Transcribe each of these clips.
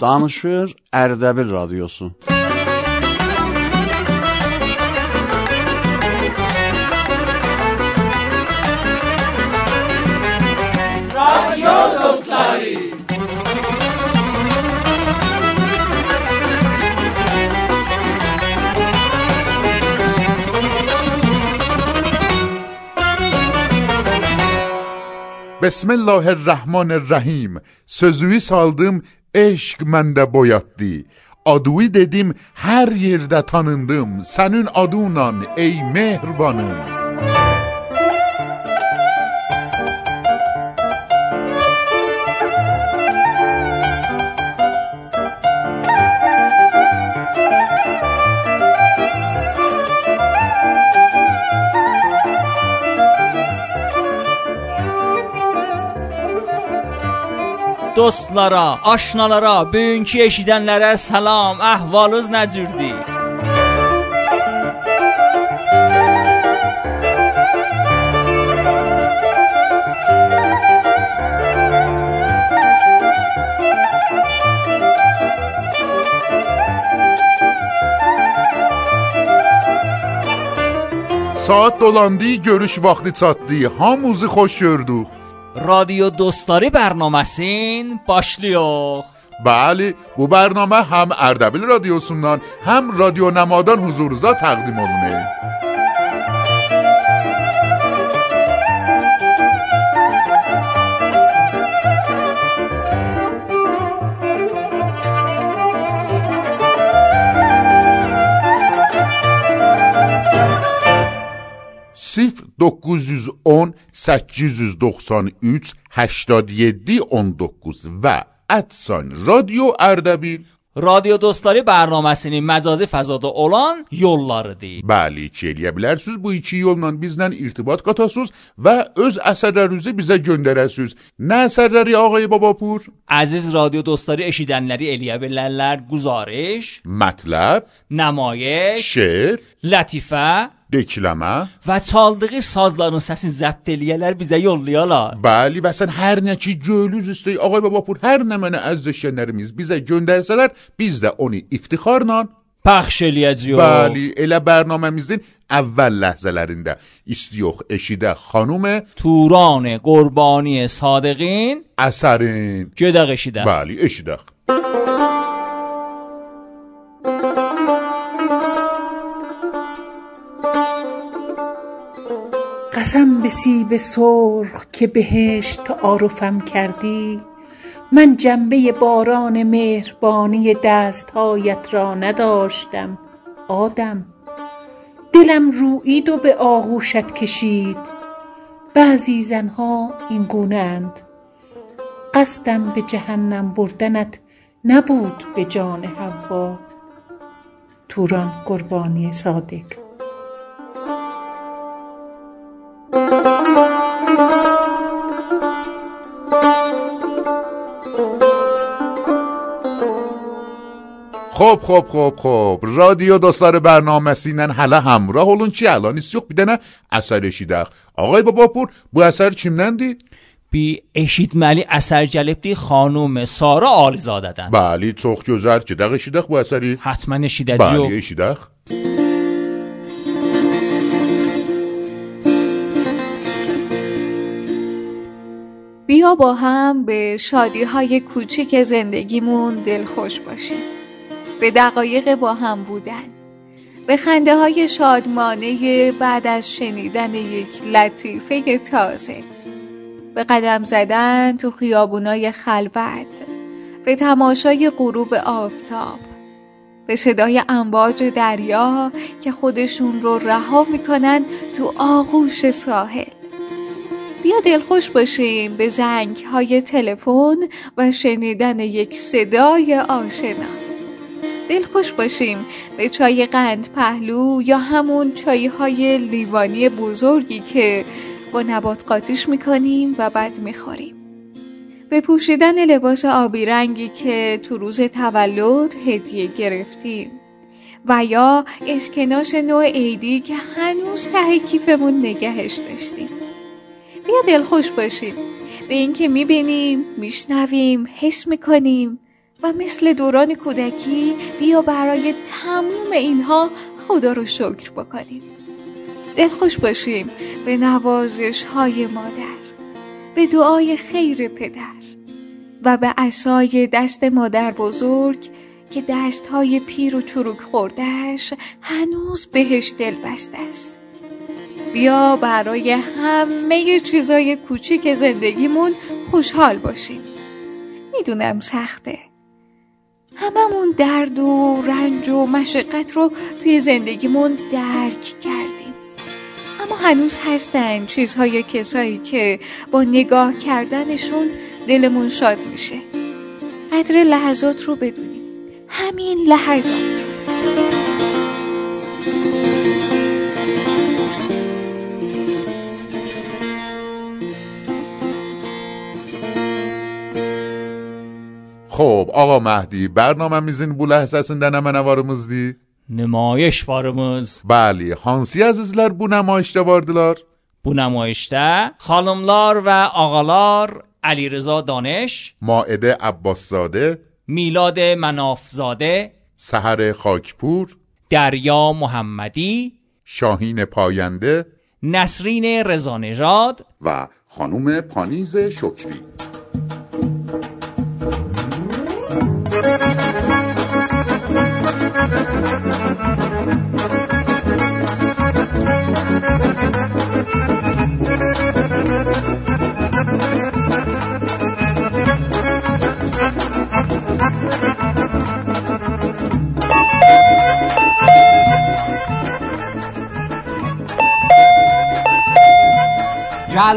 Danışır Erdebil Radyosu. Besmillahirrahmanirrahim sözüyü saldım eşk mende boyattı. Aduyu dedim her yerde tanındım senin adunla ey mehribanım. Dostlara, aşnalara, bugünkü eşidənlərə salam, əhvalınız necürdir? Saat dolandı görüş vaxtı çatdı hamımızı xoş gördük رادیو دوستاری برنامه سین باشلیوخ. بله بو برنامه هم اردبیل رادیو سونان، هم رادیو نمادان حضورزا تقدیم آنه 910 893 87 19 və ədsan Radio Ərdəbil رادیو دوستاری برنامه‌sinin məcazi fəzada olan yollarıdır. Bəli, eləyə bilərsiniz. Bu iki yolla bizlə irtibat qatasınız və öz əsərlərinizi bizə göndərəsiniz. Nə əsərləri ağay Babapur? Əziz radyo dostları eşidənləri eləyə bilərlər guzarış, Mətləb, nəmayiş, şeir, lətifə دکلمه و چالدقی سازلان و سسی زبدلیلر بیزه یولیالا بلی و اصلا هر نکی جولوز استی آقای بابا پور هر نمانه از دشنرمیز بیزه گندرسلر بیز ده اونی افتخار نان پخش الیجیو بلی اله برنامه میزین اول لحظه لرنده استیوخ اشیده خانوم توران قربانی صادقین اثرین گده اشیده بلی اشیده قسم به سیب سرخ که بهشت تعارفم کردی؟ من جنبه باران مهربانی دستهایت را نداشتم آدم. دلم رویید و به آغوشت کشید. بعضی زنها این گونه اند. قصدم به جهنم بردنت نبود به جان حوا. توران قربانی صادق. خب خب خب خب. رادیو دوستار برنامه سینن حالا همراه اون چی؟ الان نیست. یک بیدنه. اثر اشیدخ. آقای بابا پور بو اثر چیم نندی؟ بی اشید ملی اثر جلب دی خانوم سارا آلی زاددن بلی چخ جزر. چی دخ اشیدخ بو اثری؟ حتما اشیده دیو بلی اشیدخ. بیا با هم به شادی های کوچیک زندگیمون دلخوش باشیم. به دقایق با هم بودن. به خنده های شادمانه بعد از شنیدن یک لطیفه تازه. به قدم زدن تو خیابونای خلوت. به تماشای غروب آفتاب. به صدای امواج دریا که خودشون رو رها می‌کنن تو آغوش ساحل. بیا دلخوش باشیم به زنگ های تلفن و شنیدن یک صدای آشنا. دلخوش باشیم. به چای قند پهلو یا همون چای های لیوانی بزرگی که با نبات قاطیش می‌کنیم و بعد می‌خوریم. به پوشیدن لباس آبی رنگی که تو روز تولد هدیه گرفتیم. و یا اسکناس نوع عیدی که هنوز ته کیفمون نگهش داشتیم. بیا دلخوش باشیم. به اینکه می‌بینیم میشنویم حس می‌کنیم. و مثل دوران کودکی بیا برای تموم اینها خدا رو شکر بکنیم. دلخوش باشیم به نوازش های مادر به دعای خیر پدر و به عصای دست مادر بزرگ که دست های پیر و چروک خوردهش هنوز بهش دل بسته است. بیا برای همه چیزای کوچیک زندگیمون خوشحال باشیم. می‌دونم سخته. هممون درد و رنج و مشقت رو توی زندگیمون درک کردیم. اما هنوز هستن چیزهای کسایی که با نگاه کردنشون دلمون شاد میشه. قدر لحظات رو بدونیم. همین لحظات. خب آقا مهدی برنامه میزین بو لحظه سن دنه منوارموز دی؟ نمایش وارموز بله هانسی عزیزلر بو نمایش دواردلار؟ بو نمایشته خانملار و آقالار علی رزا دانش ماعده عباسزاده میلاد منافزاده سهر خاکپور دریا محمدی شاهین پاینده نسرین رزانجاد و خانوم پانیز شکری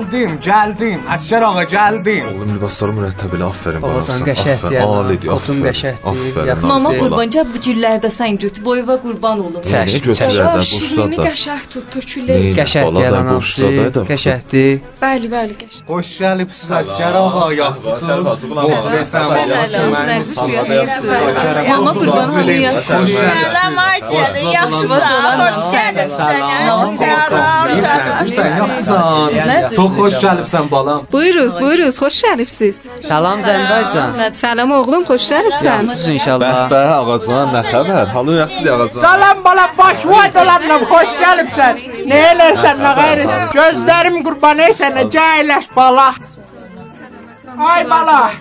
جلدیم جلدیم از چرا آقا جلدیم Oğlum libasları mürəttəbilə aferin bana. Babazan sən, qəşəngdir, aferin, ana. alidir, Xotun aferin, qəşəngdir, aferin, yaxşı aferin. Mama Deyil. qurbanca bu güllərdə sən götür, boyva qurban olum. Çək, Niyə çək. götürərdən şirini boşda da? qəşəng tut, tökülür. Neynə, Qəşəngdir, bala da anamsı, boşda da. qəşəngdir. Bəli, bəli, qəşəng. Hoş gəlibsiz az çرا آقا yaxşısınız Muxlisəm Mama qurban olum. Xoş gəlibsən yaxşısan Çox xoş gəlibsən balam Buyuruz, buyuruz, xoş gəlibsiz. Salam Zəndaycan. Salam oğlum, xoş gəlibsən. Yaxşısınız inşallah. Bəhbə ağacan, nə xəbər? Halı yaxşıdır ağacan. Salam bala baş vay dolanım hoş gəlibsən. Nə eləsən nə qeyri? Gözlərim qurban eysən necə əyləş bala. Ay bala!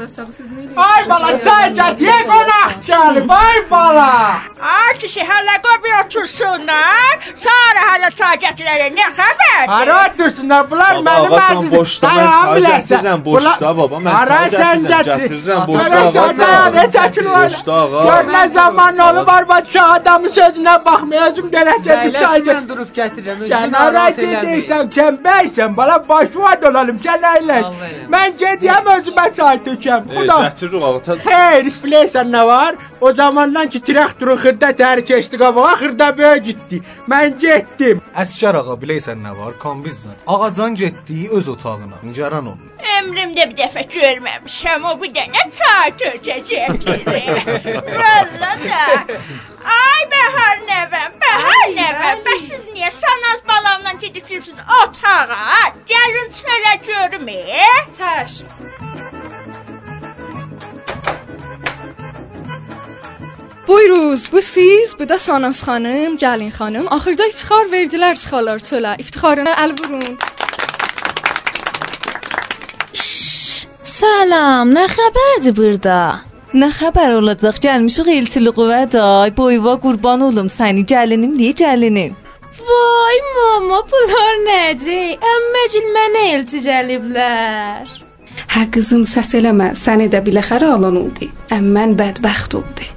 Ay bala, Cayca diye qonaq gəlib, ay bala! Ay kişi, hələ qobi otursunlar, sonra hələ çay gətirələ, nə xəbər? Hara otursunlar, bunlar mənim əzizim, dayan biləsən. Boşda baba, mən çay gətirirəm, boşda ağa. Sən dayan, ne çəkin var? Gör nə zaman olub, arvad şu adamın sözünə baxmayacım, gələk gedib çay gətir. Mən durub gətirirəm, özünü narahat edəysən, çəmbəysən, bala, başıva dolalım, sən əyləş. Mən gediyəm özüm özümə çay tökəm. Xuda. Gətiririk ağa. Xeyr, ifləysən nə var? O zamandan ki traktorun xırda təri keçdi qabağa, xırda böyə getdi. Mən getdim. Əsgər ağa biləysən nə var? Kombizdən. Ağacan getdi öz otağına. Nigaran olma. Ömrümdə bir dəfə görməmişəm o bir dənə çay tökəcək. Valla da. Ay Bəhar nəvəm, Bəhar nəvəm. Bəs siz niyə sanaz balamla gedirsiniz otağa? Gəlin çölə görüm. e? Təş. Buyuruz, bu siz, bu da Sanas xanım, Gəlin xanım. Axırda iftixar verdilər çıxalar çölə. İftixarına əl vurun. Salam, nə xəbərdir burada? Nə xəbər olacaq? Gəlmişik elçili qüvvədə. Boyva qurban olum səni. Gəlinim deyə gəlinim. Vay mama, bunlar necə? Əmməcil mənə elçi gəliblər. Hə qızım, səs eləmə. Səni də biləxərə alan oldu. Əmmən bədbəxt oldu.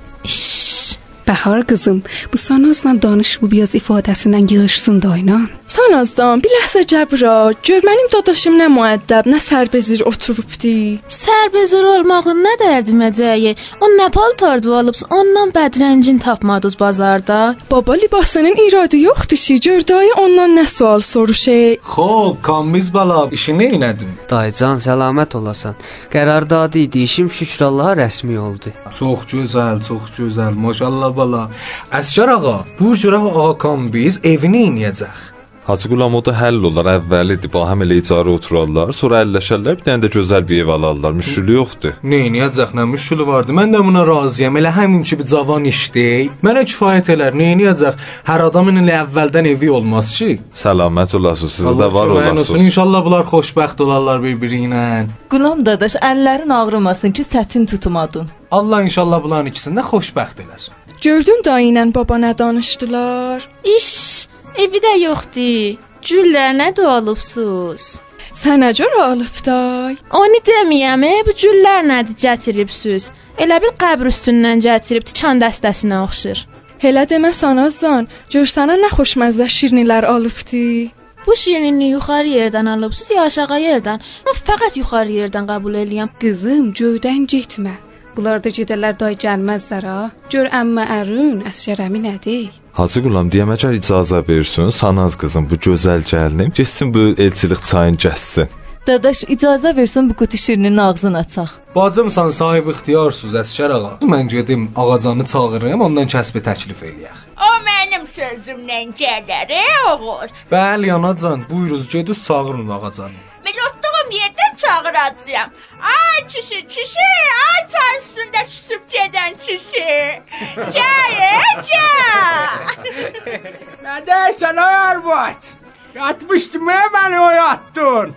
Bəhar qızım, bu Sanazla danış bu biraz ifadəsindən yığışsın da oynan. Sanazdan bir ləhzə cəbra. Gör mənim dadaşım nə müəddəb, nə sərbezir oturubdu. Sərbezir olmağın nə dərdiməcəyi? O nə paltardı alıbs, ondan bədrəngin tapmadınız bazarda. Baba libasının iradı yoxdur ki, gör dayı ondan nə sual soruşay. Xo'p, kombiz bala, işi nə etdin? Dayıcan səlamət olasan. Qərardadı idi, işim şükür Allaha rəsmi oldu. Çox gözəl, çox gözəl. Maşallah bala. Əsgər ağa, bu cürə ağa kombiz evini inəyəcək. Hacı Qulam o da həll olar. Əvvəlidir. Ba həm elə icarə oturarlar, sonra əlləşərlər, bir dənə də gözəl bir ev alarlar. Müşkülü yoxdur. Neyniyəcək, nə müşkülü vardı? Mən də buna razıyam. Elə həmin kimi cavan işdir. Mənə kifayət elər. Neyniyəcək? Hər adamın elə əvvəldən evi olmaz ki. Səlamət olasınız. Sizdə var köməyin olsun. olasınız. İnşallah bunlar xoşbəxt olarlar bir-biri ilə. Qulam dadaş, əllərin ağrımasın ki, sətin tutmadın. Allah inşallah bunların ikisini də xoşbəxt eləsin. Gördün dayı ilə baba nə danışdılar? İş, evi də yoxdur. Güllər nə də olubsuz? Sən nə cür alıb day? Onu deməyəm, e, bu güllər nədir gətiribsüz? Elə bil qəbr üstündən gətirib tikan dəstəsinə oxşur. Elə demə sanazdan, gör sənə nə xoşməzə şirnilər alıbdı. Bu şirinliyi yuxarı yerdən alıbsuz ya aşağı yerdən? Mən fəqət yuxarı yerdən qəbul eləyəm. Qızım, göydən getmə. Bunlar da gedərlər day gəlməzlər ha. Gör əmmə ərün əsgərəmi nədir? Hacı Qulam deyəm əgər icazə versin, Sanaz qızım bu gözəl gəlinim getsin bu elçilik çayını gəzsin. Dadaş, icazə versən bu qutu şirinin ağzını açaq. Bacımsan sahib ixtiyarsız əskər ağa. Mən gedim ağacanı çağırım, ondan kəsbi təklif eləyək. O mənim sözümlə gələr, e, oğul. Bəli anacan, buyuruz gediniz çağırın ağacanı. Mən otduğum yerdən çağıracağam. Ay kişi, kişi, ay Gəl, e, gəl. Nə deyirsən ay arvad? Yatmışdım ya məni oyatdın.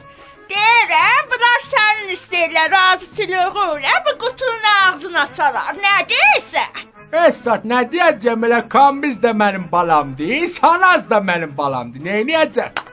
Deyirəm, bunlar sənin istəyirlər, razıçılığıyla bu qutunun ağzına salar. Nə deyirsən? Esat nə deyəcəm elə Kambiz də mənim balamdır, Sanaz da mənim balamdır. Neyniyəcək?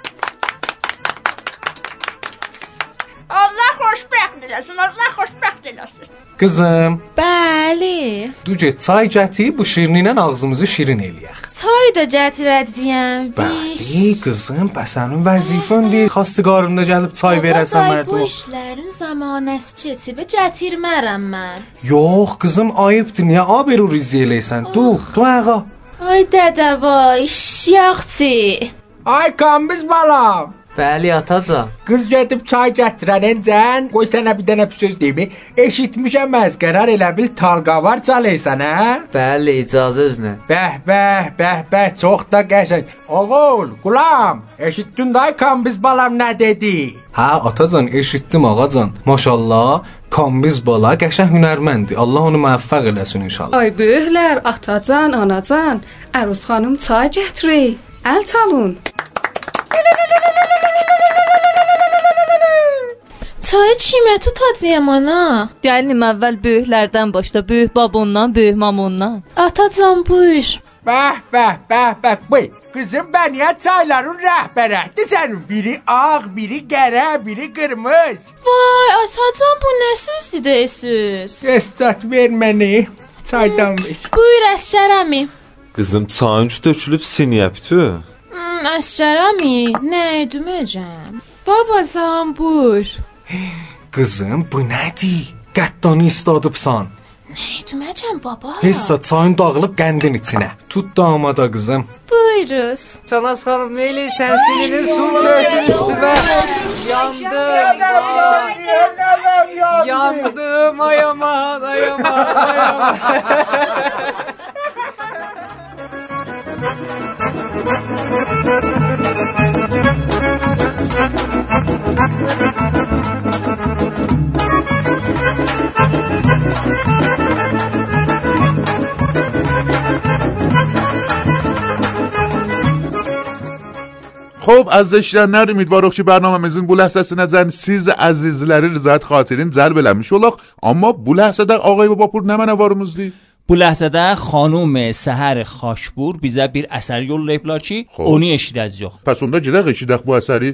Allah xoşbəxt eləsin, Allah xoşbəxt eləsin. Qızım, Bəli. du get çay gətir, bu şirin ilə ağzımızı şirin eləyək. Çay da gətirəcəyəm. Bəli, qızım, bəs sənin vəzifəndir. Xastiqarında gəlib çay verəsən Bu mərdə. işlərin zamanəsi keçib, gətirmərəm mən. Yox, qızım, ayıbdır. Niyə aberuriz eləysən? Du, du ağa. Ay dədə vay, iş yaxçı. Ay Kambiz balam. Bəli, atacan. Qız gedib çay gətirən encən, qoy sənə bir dənə bir söz deyim. Eşitmişəm məzqərar elə bil talqavar çalırsan, hə? Bəli, icazə özünə. Bəh, bəh, bəh, bəh, çox da qəşəng. Oğul, qulam, eşitdin day Kambiz balam nə dedi? Hə, atacan, eşitdim ağacan. Maşallah, Kambiz bala qəşəng hünərməndir. Allah onu müvəffəq eləsin inşallah. Ay böyüklər, atacan, anacan, əruz xanım çay gətirir. Əl çalın. itaət şimə tut acıyam ana. Gəlinim əvvəl böyüklərdən başla, böyük babondan, böyük mamondan. Atacan buyur. Bəh, bəh, bəh, bəh, buyur. Kızım ben ya çayların rehberiydi senin. Biri ağ, biri kara, biri kırmız. Vay Asacan bu ne sözdü de söz? Estat vermeni. Çaydan ver. Buyur Əsgər əmi. Kızım çayın üstü dökülüb siniyə bütü. Hmm, Əsgər əmi, nə ediməcəm? Babacan buyur. Qızım, bu nədir? Qəddanı istadıbsan. Nə etməyəcəm baba? Hessa çayın dağılıb qəndin içinə. Tut damada qızım. Buyuruz. Sanaz xanım nə eləyirsən? Sininin su tökdün üstümə. Yandım. Yandım ay aman ay aman ay aman. خب از izləyənlər ümidvarıq ki, bərnaməmizin bu ləhsəsinəcən siz əzizləri rızayət xatirin cəlb eləmiş olaq. Amma bu ləhsədə ağay və bapur nə mənə varımızdır? Bu ləhzədə xanım Səhər Xaşbur bizə bir əsər yollayıblar ki, Xoş. onu eşidəcəyik. Pəs onda gedək eşidək bu əsəri.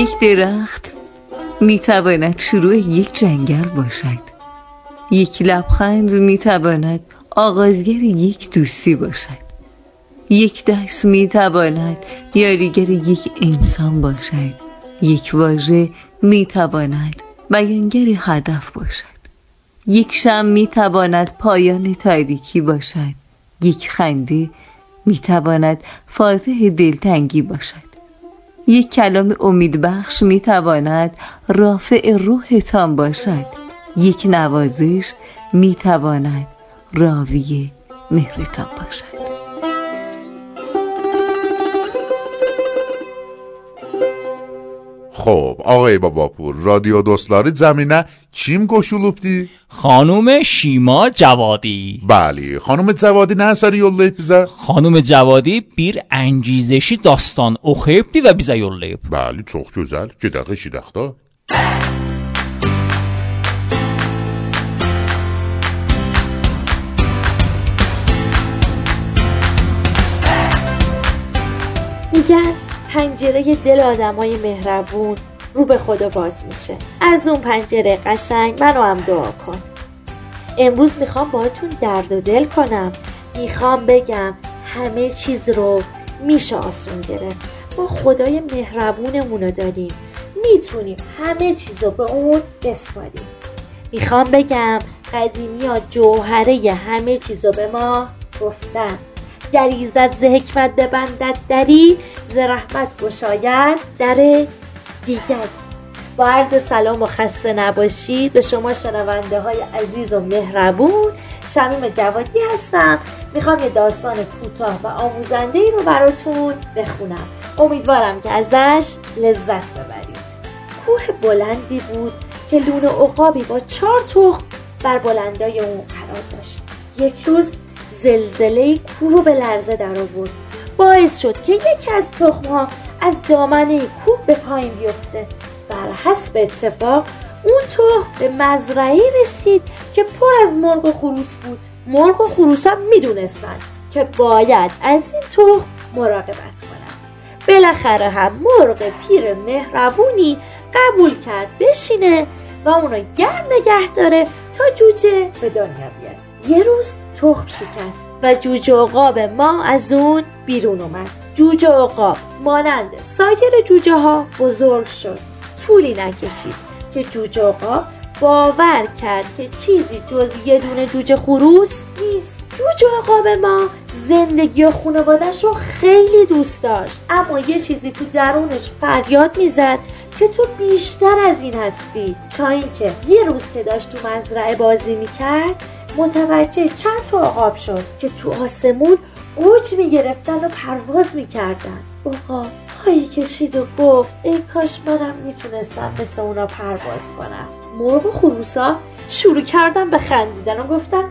یک درخت می تواند شروع یک جنگل باشد یک لبخند می تواند آغازگر یک دوستی باشد. یک دست می تواند یاریگر یک انسان باشد. یک واژه می تواند بیانگر هدف باشد. یک شم می تواند پایان تاریکی باشد. یک خنده می تواند فاتح دلتنگی باشد. یک کلام امیدبخش می تواند رافع روحتان باشد. یک نوازش می تواند راوی مهرتان باشد خب آقای باباپور رادیو دوستلاری زمینه کیم qoşulubdi? خانوم شیما جوادی Bəli, xanım Cavadi nə əsəri yollayıb bizə? Xanım Cavadi bir əngizəşi dastan oxuyubdi və bizə yollayıb. Bəli, çox gözəl. Gedək eşidək میگن پنجره دل آدمای مهربون رو به خدا باز میشه. از اون پنجره قشنگ منو هم دعا کن. امروز می‌خوام باهاتون درد و دل کنم. می‌خوام بگم همه چیز رو میشه آسون گرفت. ما خدای مهربونمون رو داریم. می‌تونیم همه چیز رو به اون بسپاریم. می‌خوام بگم قدیمی ها جوهره همه چیز رو به ما گفتن. گر ایزد ز حکمت ببندد دری ز رحمت گشاید در دیگری با عرض سلام و خسته نباشید. به شما شنونده های عزیز و مهربون شمیم جوادی هستم. می‌خوام یه داستان کوتاه و آموزنده ای رو براتون بخونم. امیدوارم که ازش لذت ببرید. کوه بلندی بود که لون عقابی با چهار تخم بر بلندای اون قرار داشت. یک روز زلزله کوه رو به لرزه در آورد. باعث شد که یکی از تخمها از دامنه کوه به پایین بیفته. بر حسب اتفاق اون تخم به مزرعه رسید که پر از مرغ و خروس بود. مرغ و خروس هم می‌دونستن که باید از این تخم مراقبت کنن. بالاخره هم مرغ پیر مهربونی قبول کرد بشینه و اونو گرم نگه داره تا جوجه به دنیا بیاد. یه روز تخم شکست و جوجه عقاب ما از اون بیرون اومد. جوجه عقاب مانند سایر جوجه ها بزرگ شد. طولی نکشید که جوجه عقاب باور کرد که چیزی جز یه دونه جوجه خروس نیست. جوجه عقاب ما زندگی و خانوادش رو خیلی دوست داشت اما یه چیزی تو درونش فریاد می‌زد که تو بیشتر از این هستی. تا اینکه یه روز که داشت تو مزرعه بازی می‌کرد متوجه چند تا عقاب شد که تو آسمون اوج می‌گرفتن و پرواز می‌کردن. عقاب پایی کشید و گفت ای کاش منم می‌تونستم مثل اونا پرواز کنم. مرغ و خروسا شروع کردن به خندیدن و گفتن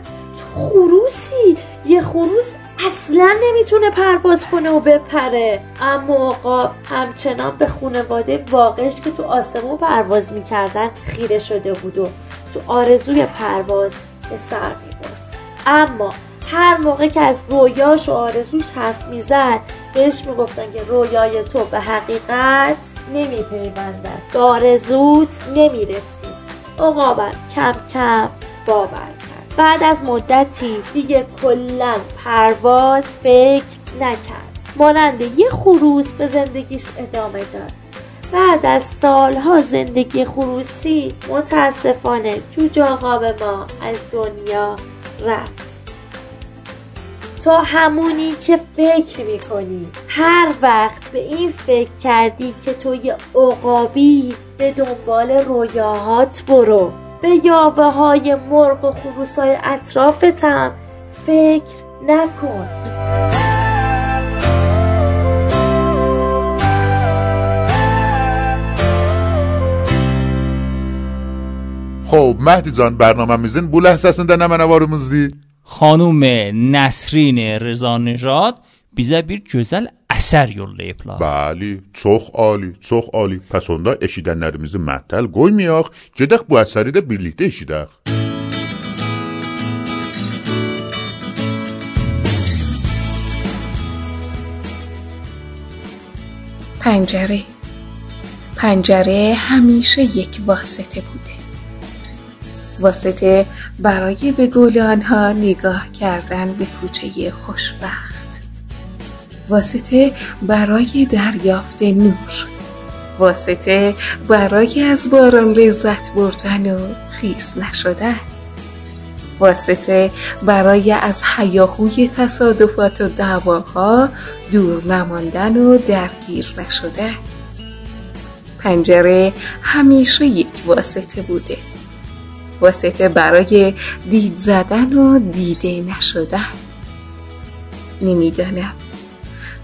تو خروسی؟ یه خروس اصلا نمی‌تونه پرواز کنه و بپره. اما عقاب همچنان به خونواده واقعش که تو آسمون پرواز می‌کردن خیره شده بود و تو آرزوی پرواز به سر می‌برد اما هر موقع که از رویاش و آرزوش حرف می‌زد بهش می‌گفتن که رویای تو به حقیقت نمیپیوندد به آرزوت نمی‌رسی عقابم کم کم باور کرد. بعد از مدتی دیگه کلا پرواز فکر نکرد. مانند یه خروس به زندگیش ادامه داد. بعد از سالها زندگی خروسی متاسفانه جوجه عقاب ما از دنیا رفت. تا همونی که فکر می‌کنی هر وقت به این فکر کردی که تو یه عقابی به دنبال رویاهات برو. به یاوه های مرغ و خروس های اطرافتم فکر نکن. خب مهدی جان برنامه میزین بو لحظه سن در نمه نوارو مزدی خانوم نسرین رزا نجاد بیزه بیر جزل اثر یو لیپلا بلی چخ آلی چخ آلی پس اونده اشیدن نرمیزی مهتل گوی میاخ جدخ بو اثری ده بیلیده اشیدخ پنجره. پنجره همیشه یک واسطه بوده. واسطه برای به گل آنها نگاه کردن به کوچه خوشبخت. واسطه برای دریافت نور. واسطه برای از باران لذت بردن و خیس نشدن. واسطه برای از حیاهوی تصادفات و دعواها دور نماندن و درگیر نشدن. پنجره همیشه یک واسطه بوده. واسطه برای دید زدن و دیده نشدن. نمی‌دانم.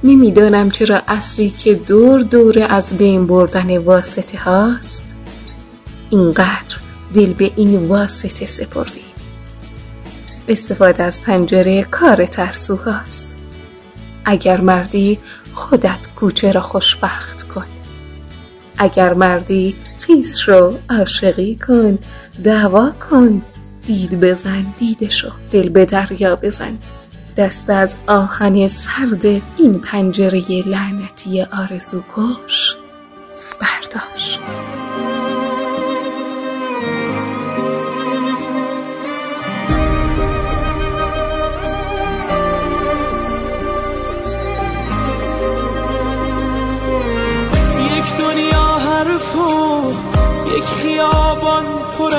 نمی‌دانم چرا اصری که دور دور از بین بردن واسطه هاست اینقدر دل به این واسطه سپردیم استفاده از پنجره کار ترسو هاست. اگر مردی خودت کوچه را خوشبخت کن اگر مردی خیس رو عاشقی کن دعوا کن دید بزن دیدشو دل به دریا بزن. دست از آهن سرد این پنجره لعنتی آرزو کش برداشت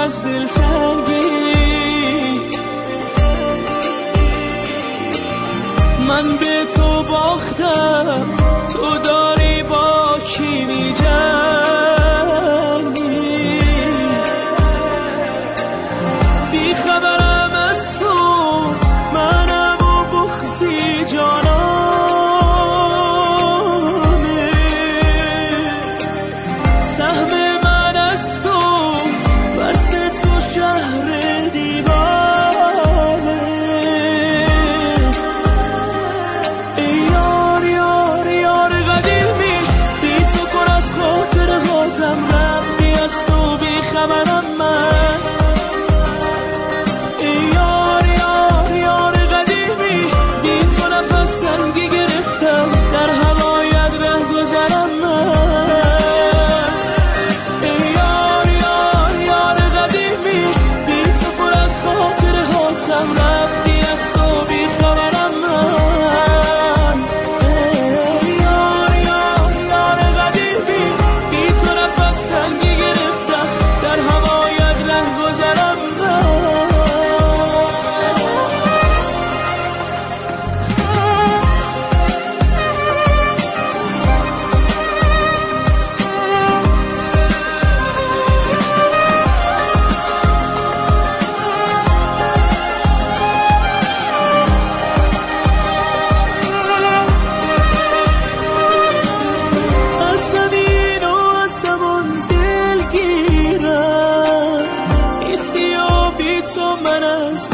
از دلتنگی من به تو باختم. تو من از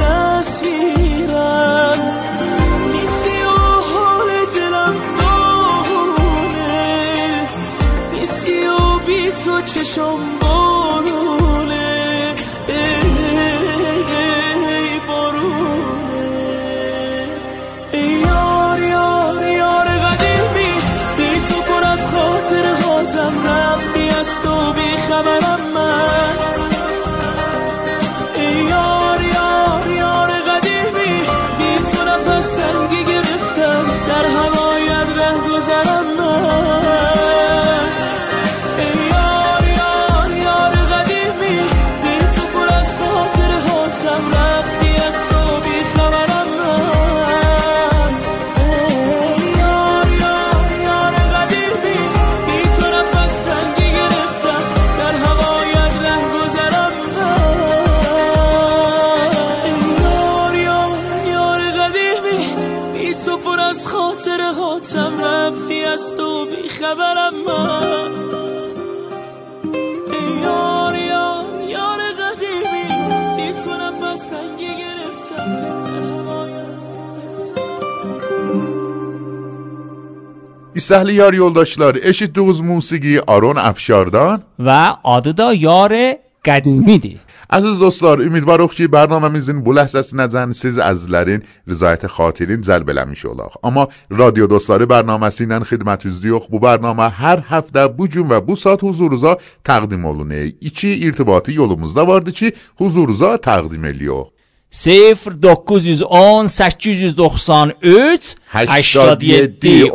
سهل یار یولداشلار اشید دوز موسیقی آرون افشاردان. و آددا یار قدیمی دی عزیز دوستلار امیدوار اخشی برنامه میزین بله سست نزن سیز از لرین رضایت خاطرین زل بلمیش اولاخ اما رادیو دوستلار برنامه سینن خدمت از دیوخ بو برنامه هر هفته بو جون و بو سات حضورزا تقدیم اولونه. ایچی ارتباطی یولومزده وارد چی؟ حضور روزا تقدیم الیوخ 0910 893 87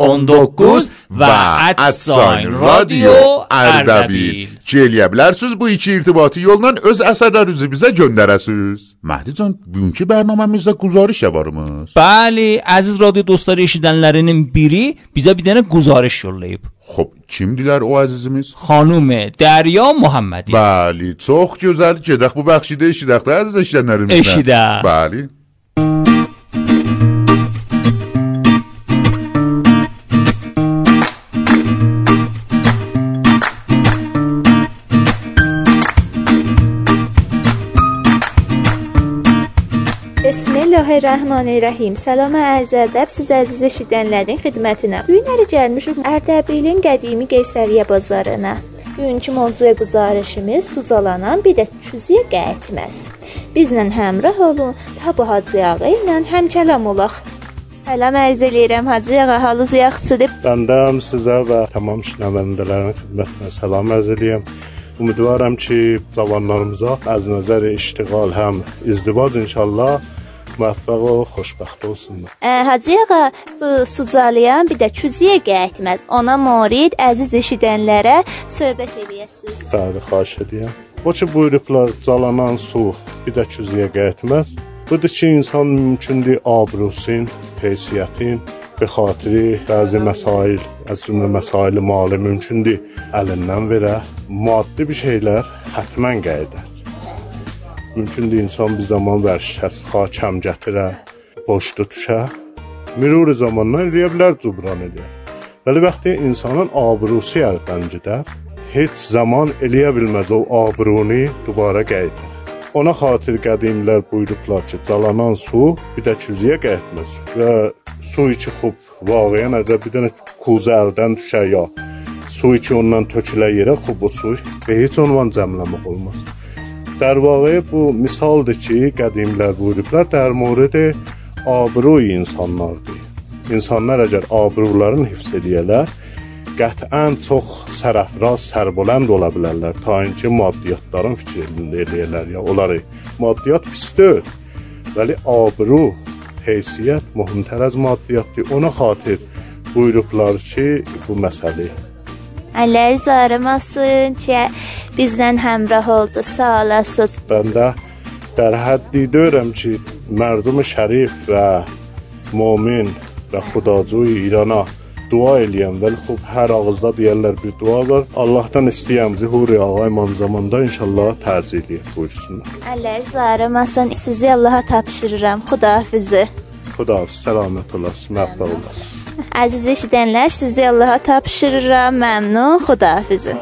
ve Atsan Radyo Ardabil. Celiyə bilərsiniz bu iki irtibatı yolla öz əsərlərinizi bizə göndərəsiniz. Məhdican, bugünkü proqramımızda guzarış yavarımız. Bəli, əziz radyo dostları eşidənlərinin biri bizə bir dənə guzarış yollayıb. خب چیم می در او عزیزمیز؟ خانوم دریا محمدی. بلی تو خجوزد که دخبو بخشیده اشیدخت ها عزیزش در نرمیزن اشیدخت بله. Bismillahirrahmanirrahim. Salam ərz ədəb siz əziz eşidənlərin xidmətinə. Bu gün gəlmişik Ərdəbilin qədimi Qeysəriyyə bazarına. Bugünkü mövzuya güzarışımız suzalanan bir də küzüyə qayıtmaz. Bizlə həmrəh olun, ta bu hacı ağa ilə həmkəlam olaq. Salam ərz eləyirəm hacı ağa, halınız yaxşıdır? Bəndəm sizə və tamam şinavəndələrin xidmətinə salam ərz eləyirəm. Ümidvaram ki, cavanlarımıza az nəzər iştiğal həm izdivac inşallah müvəffəq və xoşbəxt olsunlar. Ə, hacı ağa, bu sucalayan bir də küzüyə qayıtmaz. Ona morid əziz eşidənlərə söhbət eləyəsiniz. Bəli, xahiş edirəm. O ki buyurublar calanan su bir də küzüyə qayıtmaz. Budur ki, insan mümkündür abrusin, heysiyyətin به xatiri bəzi məsail, az cümlə məsail mali mümkündür əlindən verə. Maddi bir şeylər həttəmən qayıdar. Mümkündür insan bir zaman vərşəsxa kəm gətirə, boş tutuşa. Mürur zamanla eləyə bilər cubran eləyə. Bəli vaxtı insanın abrusu yerdən gedər. Heç zaman eləyə bilməz o abrunu dubara qayıdar. Ona xatir qədimlər buyurublar ki, calanan su bir də küzüyə qayıtmaz və su içi xub vaqeən əgər bir dənə kuza əldən düşər ya su içi ondan tökülə yerə xub o su və heç ondan cəmləmək olmaz. در واقع bu misaldır ki, qədimlər buyurublar, در مورد abruy insanlardır. İnsanlar əgər abrularını hifz edəyələr, qətiən çox sərəfraz, sərbələnd ola bilərlər. Tainki maddiyyatların fikrini eləyərlər ya, onları maddiyyat pis deyil. Vəli abru, heysiyyət mühümtər az maddiyyatdır. Ona xatir buyurublar ki, bu məsələ Allah zarımasın ki, bizdən həmrəh oldu. Sağ olasınız. Mən də در حدی دارم که مردم شریف و مؤمن و خداجوی ایرانا dua eləyəm. Vəli xub hər ağızda deyirlər bir dua var. Allahdan istəyəm zihuri ağa imam zamanda inşallah tərcih eləyək buyursunlar. Allah zarımasın. Sizi Allaha tapşırıram. Xudahafizi. Xudahafiz, səlamət olasın, məvfəq olasın. Əziz eşidənlər, sizi Allaha tapşırıram. Məmnun. Xudahafizi.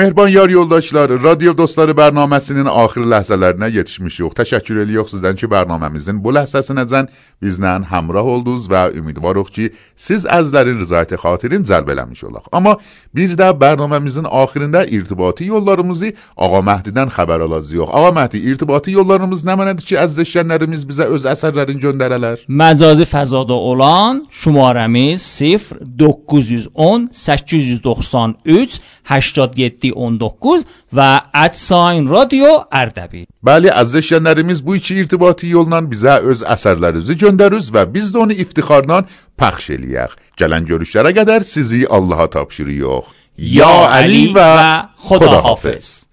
Mehriban yar yoldaşları, Radio Dostları bərnaməsinin axır ləhzələrinə yetişmişik. Təşəkkür edirik sizdən ki, bərnaməmizin bu ləhzəsinəcən bizlə həmrah oldunuz və ümidvarıq ki, siz əzlərin rızayəti xatirin cəlb eləmiş olaq. Amma bir də bərnaməmizin axirində irtibati yollarımızı Ağa Məhdidən xəbər alacağıq. Ağa Məhdi, irtibati yollarımız nə mənədir ki, əziz eşidənlərimiz bizə öz əsərlərini göndərələr? Məcazi fəzada olan şumarəmiz 0 910 893 87 19 və @sign radio Ərdəbil. Bəli, əziz eşidənlərimiz bu iki irtibati yolla bizə öz əsərlərinizi göndəriniz və biz də onu iftixarla pəxş eləyək. Gələn görüşlərə qədər sizi Allaha tapşırırıq. Ya Əli və Xudahafiz.